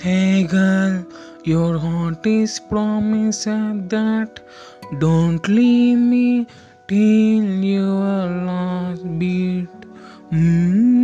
Hey girl, your heart is promised that don't leave me till your last beat. Mm.